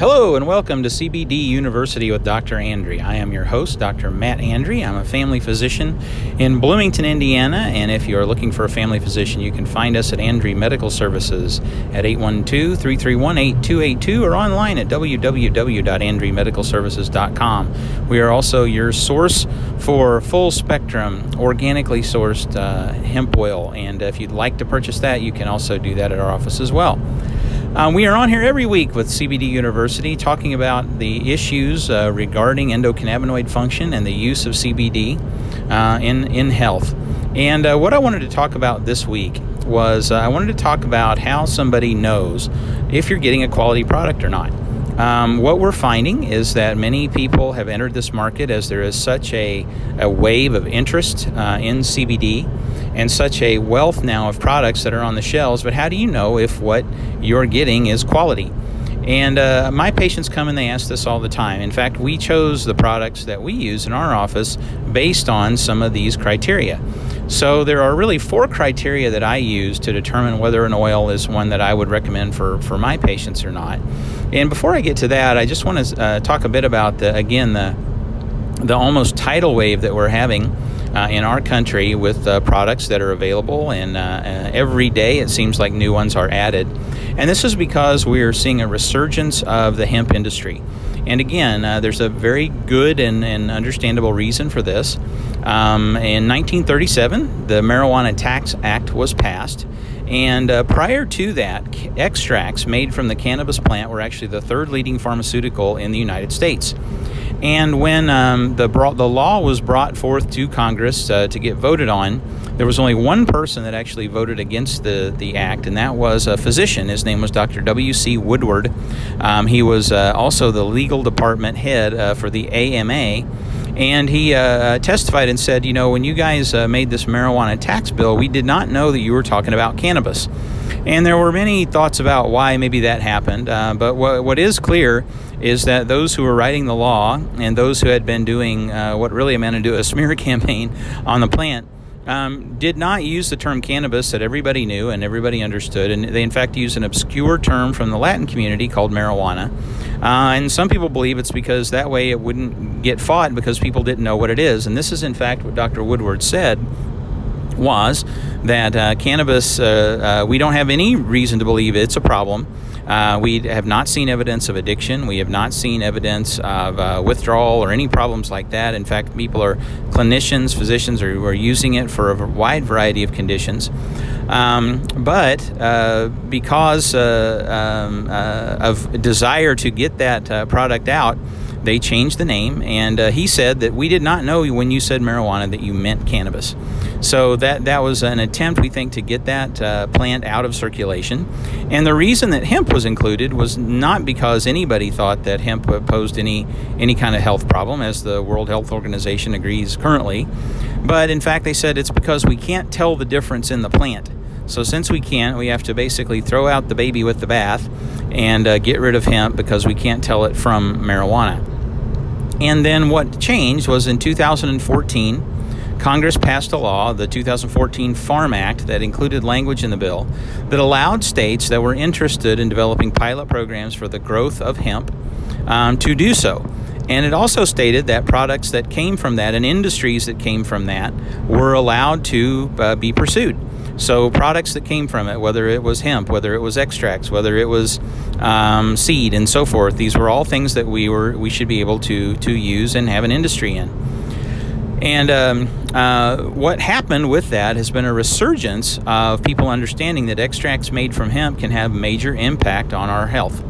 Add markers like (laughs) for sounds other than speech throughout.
Hello and welcome to CBD University with Dr. Andry. I am your host, Dr. Matt Andry. I'm a family physician in Bloomington, Indiana, and if you are looking for a family physician, you can find us at Andry Medical Services at 812-331-8282 or online at www.andrymedicalservices.com. We are also your source for full spectrum, organically sourced uh, hemp oil, and if you'd like to purchase that, you can also do that at our office as well. Um, we are on here every week with CBD University talking about the issues uh, regarding endocannabinoid function and the use of CBD uh, in, in health. And uh, what I wanted to talk about this week was uh, I wanted to talk about how somebody knows if you're getting a quality product or not. Um, what we're finding is that many people have entered this market as there is such a, a wave of interest uh, in CBD and such a wealth now of products that are on the shelves. But how do you know if what you're getting is quality? And uh, my patients come and they ask this all the time. In fact, we chose the products that we use in our office based on some of these criteria. So there are really four criteria that I use to determine whether an oil is one that I would recommend for, for my patients or not. And before I get to that, I just want to uh, talk a bit about the again the the almost tidal wave that we're having uh, in our country with uh, products that are available, and uh, every day it seems like new ones are added. And this is because we are seeing a resurgence of the hemp industry. And again, uh, there's a very good and, and understandable reason for this. Um, in 1937, the Marijuana Tax Act was passed. And uh, prior to that, extracts made from the cannabis plant were actually the third leading pharmaceutical in the United States. And when um, the, the law was brought forth to Congress uh, to get voted on, there was only one person that actually voted against the, the act, and that was a physician. His name was Dr. W.C. Woodward. Um, he was uh, also the legal department head uh, for the AMA. And he uh, testified and said, You know, when you guys uh, made this marijuana tax bill, we did not know that you were talking about cannabis. And there were many thoughts about why maybe that happened. Uh, but what, what is clear is that those who were writing the law and those who had been doing uh, what really amounted to a smear (laughs) campaign on the plant um, did not use the term cannabis that everybody knew and everybody understood. And they, in fact, used an obscure term from the Latin community called marijuana. Uh, and some people believe it's because that way it wouldn't get fought because people didn't know what it is. And this is, in fact, what Dr. Woodward said was that uh, cannabis, uh, uh, we don't have any reason to believe it's a problem. Uh, we have not seen evidence of addiction. We have not seen evidence of uh, withdrawal or any problems like that. In fact, people are clinicians, physicians are, are using it for a wide variety of conditions. Um, but uh, because um, of desire to get that product out, they changed the name, and uh, he said that we did not know when you said marijuana that you meant cannabis. So that that was an attempt, we think, to get that uh, plant out of circulation. And the reason that hemp was included was not because anybody thought that hemp posed any any kind of health problem, as the World Health Organization agrees currently, but in fact they said it's because we can't tell the difference in the plant. So since we can't, we have to basically throw out the baby with the bath and uh, get rid of hemp because we can't tell it from marijuana. And then what changed was in 2014, Congress passed a law, the 2014 Farm Act, that included language in the bill that allowed states that were interested in developing pilot programs for the growth of hemp um, to do so. And it also stated that products that came from that and industries that came from that were allowed to uh, be pursued. So products that came from it, whether it was hemp, whether it was extracts, whether it was um, seed, and so forth, these were all things that we were we should be able to to use and have an industry in. And um, uh, what happened with that has been a resurgence of people understanding that extracts made from hemp can have major impact on our health.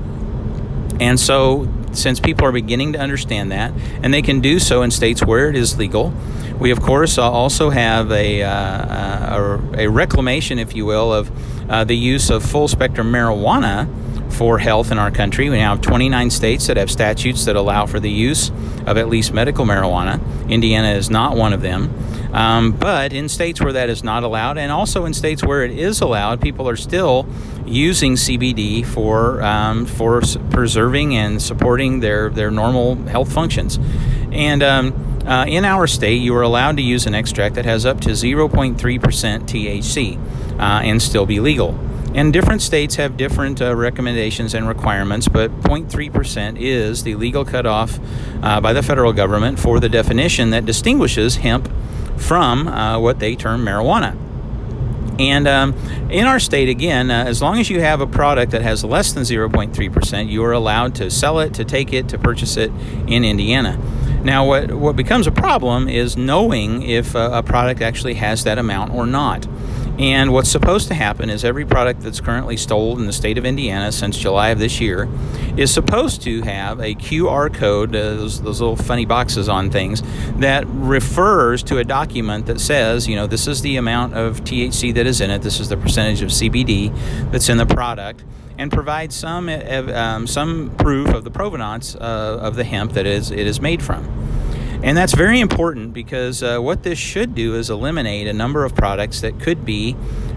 And so, since people are beginning to understand that, and they can do so in states where it is legal, we, of course, uh, also have a, uh, a, a, reclamation, if you will, of uh, the use of full spectrum marijuana for health in our country. We now have 29 states that have statutes that allow for the use of at least medical marijuana. Indiana is not one of them. Um, but in states where that is not allowed, and also in states where it is allowed, people are still using CBD for um, for preserving and supporting their their normal health functions. And um, uh, in our state, you are allowed to use an extract that has up to 0.3% THC uh, and still be legal. And different states have different uh, recommendations and requirements, but 0.3% is the legal cutoff uh, by the federal government for the definition that distinguishes hemp from uh, what they term marijuana. And um, in our state, again, uh, as long as you have a product that has less than 0.3%, you are allowed to sell it, to take it, to purchase it in Indiana. Now, what, what becomes a problem is knowing if a, a product actually has that amount or not. And what's supposed to happen is every product that's currently sold in the state of Indiana since July of this year is supposed to have a QR code, uh, those, those little funny boxes on things, that refers to a document that says, you know, this is the amount of THC that is in it, this is the percentage of CBD that's in the product and provide some um, some proof of the provenance uh, of the hemp that is it is made from. And that's very important because uh, what this should do is eliminate a number of products that could be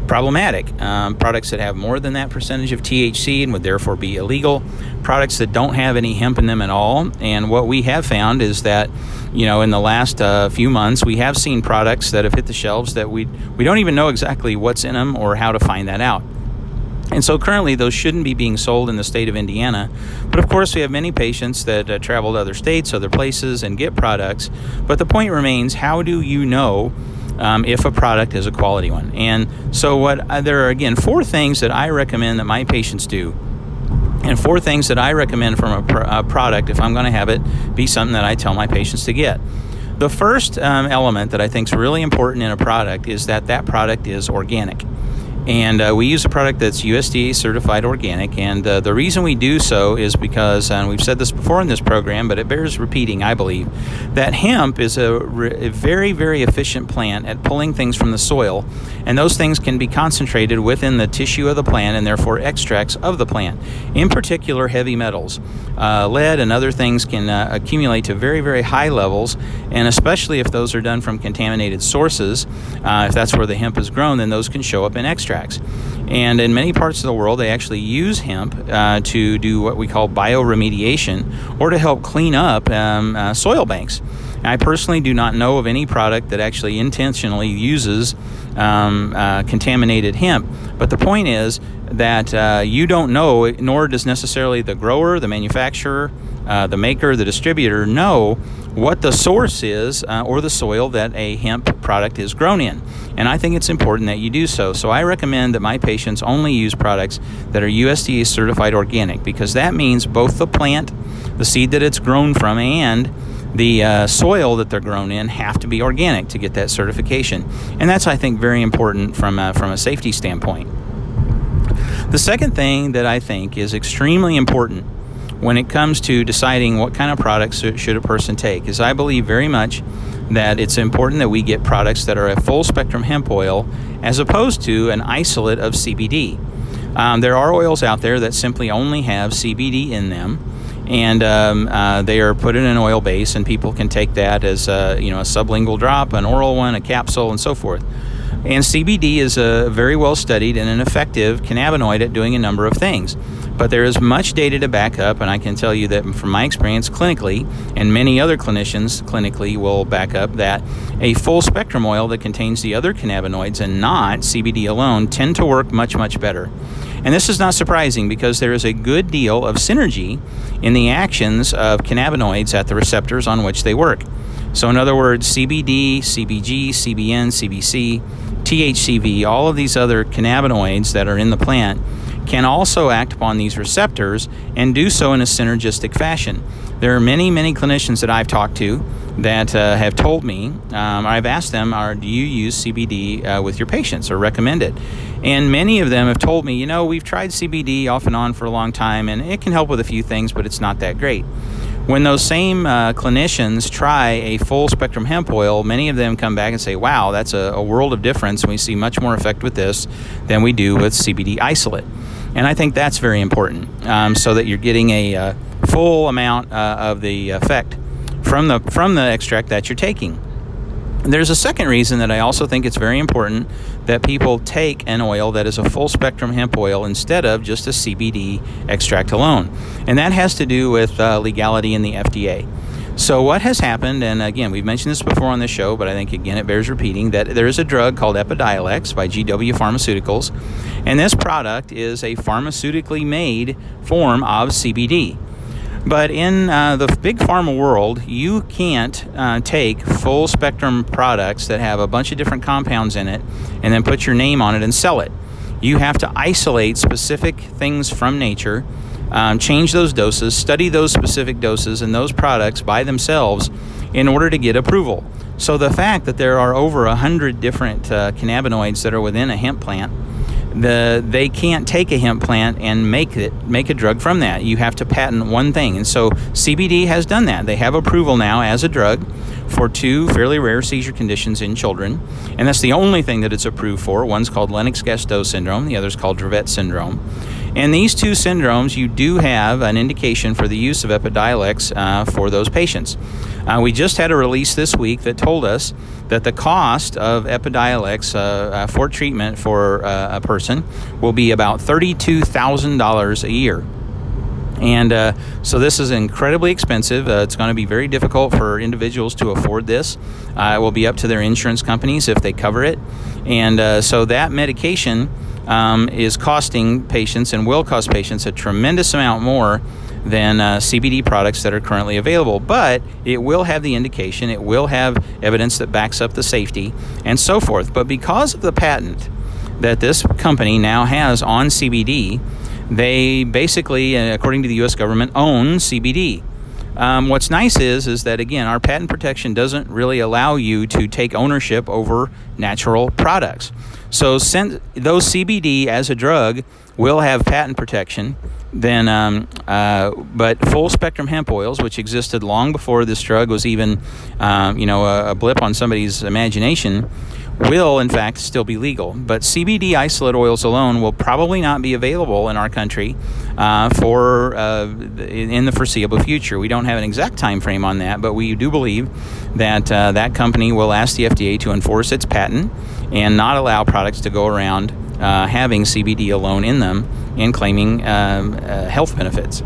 problematic. Um, products that have more than that percentage of THC and would therefore be illegal. Products that don't have any hemp in them at all. And what we have found is that, you know, in the last uh, few months, we have seen products that have hit the shelves that we we don't even know exactly what's in them or how to find that out. And so currently, those shouldn't be being sold in the state of Indiana. But of course, we have many patients that uh, travel to other states, other places, and get products. But the point remains how do you know? Um, if a product is a quality one. And so, what uh, there are again four things that I recommend that my patients do, and four things that I recommend from a, pr- a product if I'm going to have it be something that I tell my patients to get. The first um, element that I think is really important in a product is that that product is organic. And uh, we use a product that's USDA certified organic. And uh, the reason we do so is because, and we've said this before in this program, but it bears repeating, I believe, that hemp is a, re- a very, very efficient plant at pulling things from the soil. And those things can be concentrated within the tissue of the plant and therefore extracts of the plant. In particular, heavy metals. Uh, lead and other things can uh, accumulate to very, very high levels. And especially if those are done from contaminated sources, uh, if that's where the hemp is grown, then those can show up in extracts extracts. And in many parts of the world, they actually use hemp uh, to do what we call bioremediation or to help clean up um, uh, soil banks. I personally do not know of any product that actually intentionally uses um, uh, contaminated hemp. But the point is that uh, you don't know, nor does necessarily the grower, the manufacturer, uh, the maker, the distributor know what the source is uh, or the soil that a hemp product is grown in. And I think it's important that you do so. So I recommend that my patients only use products that are USDA certified organic because that means both the plant, the seed that it's grown from, and the uh, soil that they're grown in have to be organic to get that certification. And that's, I think, very important from a, from a safety standpoint. The second thing that I think is extremely important when it comes to deciding what kind of products should a person take is I believe very much that it's important that we get products that are a full spectrum hemp oil as opposed to an isolate of CBD. Um, there are oils out there that simply only have CBD in them, and um, uh, they are put in an oil base, and people can take that as a, you know a sublingual drop, an oral one, a capsule, and so forth. And CBD is a very well studied and an effective cannabinoid at doing a number of things. But there is much data to back up, and I can tell you that from my experience clinically, and many other clinicians clinically will back up that a full spectrum oil that contains the other cannabinoids and not CBD alone tend to work much, much better. And this is not surprising because there is a good deal of synergy in the actions of cannabinoids at the receptors on which they work. So, in other words, CBD, CBG, CBN, CBC, THCV, all of these other cannabinoids that are in the plant can also act upon these receptors and do so in a synergistic fashion. There are many, many clinicians that I've talked to that uh, have told me, um, I've asked them, are, do you use CBD uh, with your patients or recommend it? And many of them have told me, you know, we've tried CBD off and on for a long time and it can help with a few things, but it's not that great. When those same uh, clinicians try a full spectrum hemp oil, many of them come back and say, wow, that's a, a world of difference. We see much more effect with this than we do with CBD isolate. And I think that's very important um, so that you're getting a uh, full amount uh, of the effect from the, from the extract that you're taking. There's a second reason that I also think it's very important that people take an oil that is a full spectrum hemp oil instead of just a CBD extract alone. And that has to do with uh, legality in the FDA. So, what has happened, and again, we've mentioned this before on this show, but I think again it bears repeating that there is a drug called Epidiolex by GW Pharmaceuticals, and this product is a pharmaceutically made form of CBD. But in uh, the big pharma world, you can't uh, take full spectrum products that have a bunch of different compounds in it and then put your name on it and sell it. You have to isolate specific things from nature um, change those doses, study those specific doses and those products by themselves in order to get approval. So the fact that there are over a hundred different uh, cannabinoids that are within a hemp plant, the they can't take a hemp plant and make it make a drug from that. You have to patent one thing, and so CBD has done that. They have approval now as a drug for two fairly rare seizure conditions in children, and that's the only thing that it's approved for. One's called Lennox-Gastaut syndrome, the other's called Dravet syndrome. And these two syndromes, you do have an indication for the use of Epidiolex uh, for those patients. Uh, we just had a release this week that told us that the cost of Epidiolex uh, uh for treatment for uh, a person will be about $32,000 a year. And uh, so this is incredibly expensive. Uh, it's going to be very difficult for individuals to afford this. Uh, it will be up to their insurance companies if they cover it. And uh, so that medication um, is costing patients and will cost patients a tremendous amount more than uh, CBD products that are currently available. But it will have the indication, it will have evidence that backs up the safety, and so forth. But because of the patent that this company now has on CBD, they basically, uh, according to the U.S. government, own CBD. Um, what's nice is is that again, our patent protection doesn't really allow you to take ownership over natural products. So, send those CBD as a drug will have patent protection. Then, um, uh, but full spectrum hemp oils, which existed long before this drug was even, um, you know, a, a blip on somebody's imagination, will in fact still be legal. But CBD isolate oils alone will probably not be available in our country uh, for uh, in the foreseeable future. We don't have an exact time frame on that, but we do believe that uh, that company will ask the FDA to enforce its patent and not allow products to go around uh, having CBD alone in them and claiming um, uh, health benefits.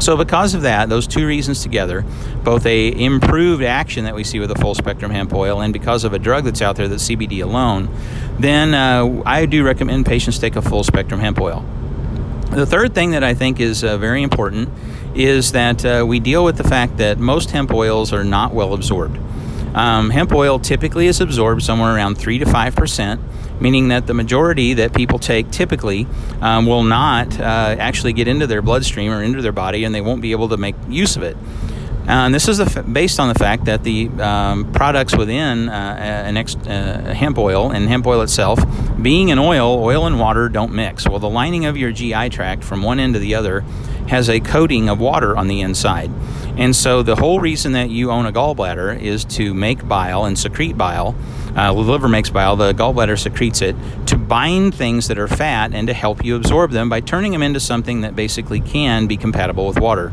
So, because of that, those two reasons together, both a improved action that we see with a full spectrum hemp oil, and because of a drug that's out there that's CBD alone, then uh, I do recommend patients take a full spectrum hemp oil. The third thing that I think is uh, very important is that uh, we deal with the fact that most hemp oils are not well absorbed. Um, hemp oil typically is absorbed somewhere around 3 to 5 percent meaning that the majority that people take typically um, will not uh, actually get into their bloodstream or into their body and they won't be able to make use of it. Uh, and this is based on the fact that the um, products within uh, an ex- uh, hemp oil and hemp oil itself, being an oil, oil and water don't mix. Well, the lining of your GI tract from one end to the other has a coating of water on the inside. And so the whole reason that you own a gallbladder is to make bile and secrete bile. Uh, the liver makes bile, the gallbladder secretes it to bind things that are fat and to help you absorb them by turning them into something that basically can be compatible with water.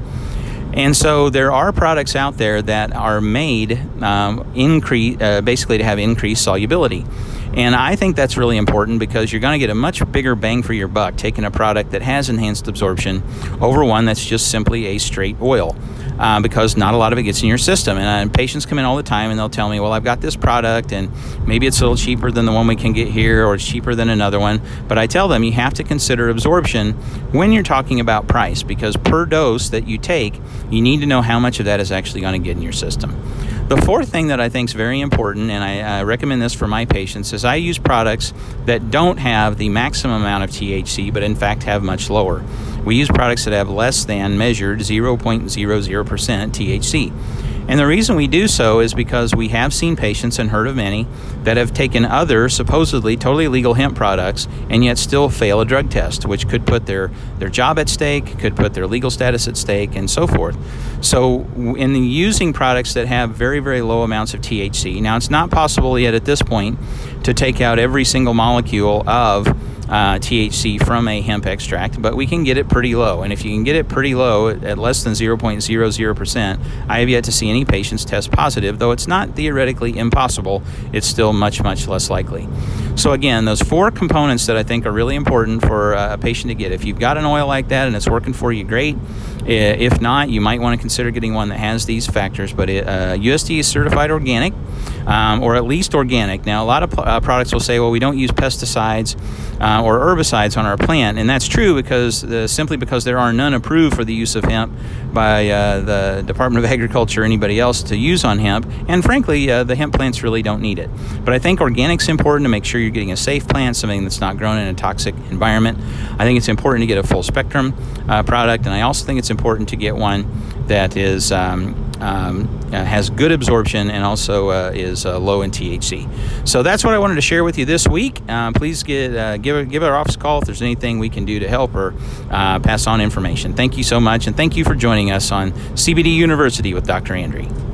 And so there are products out there that are made um, uh, basically to have increased solubility. And I think that's really important because you're going to get a much bigger bang for your buck taking a product that has enhanced absorption over one that's just simply a straight oil. Uh, because not a lot of it gets in your system. And uh, patients come in all the time and they'll tell me, well, I've got this product and maybe it's a little cheaper than the one we can get here or it's cheaper than another one. But I tell them you have to consider absorption when you're talking about price because per dose that you take, you need to know how much of that is actually going to get in your system. The fourth thing that I think is very important, and I, recommend this for my patients, is I use products that don't have the maximum amount of THC, but in fact have much lower. We use products that have less than measured 0.00% THC. And the reason we do so is because we have seen patients and heard of many that have taken other supposedly totally legal hemp products and yet still fail a drug test, which could put their, their job at stake, could put their legal status at stake, and so forth. So, in using products that have very, very low amounts of THC, now it's not possible yet at this point to take out every single molecule of uh, THC from a hemp extract, but we can get it pretty low. And if you can get it pretty low at less than 0.00%, I have yet to see any patients test positive, though it's not theoretically impossible, it's still much, much less likely. So, again, those four components that I think are really important for a patient to get. If you've got an oil like that and it's working for you, great. If not, you might want to consider getting one that has these factors. But it, uh, certified organic, um, or at least organic. Now, a lot of uh, products will say, well, we don't use pesticides uh, or herbicides on our plant, and that's true because uh, simply because there are none approved for the use of hemp by uh, the Department of (laughs) Agriculture or anybody else to use on hemp. And frankly, uh, the hemp plants really don't need it. But I think organic's important to make sure you're getting a safe plant, something that's not grown in a toxic environment. I think it's important to get a full spectrum product, and I also think it's important to get one that is um, um, uh, has good absorption and also uh, is uh, low in THC. So that's what I wanted to share with you this week. Um, please get, uh, give, give our office a call if there's anything we can do to help or uh, pass on information. Thank you so much, and thank you for joining us on CBD University with Dr. Andry.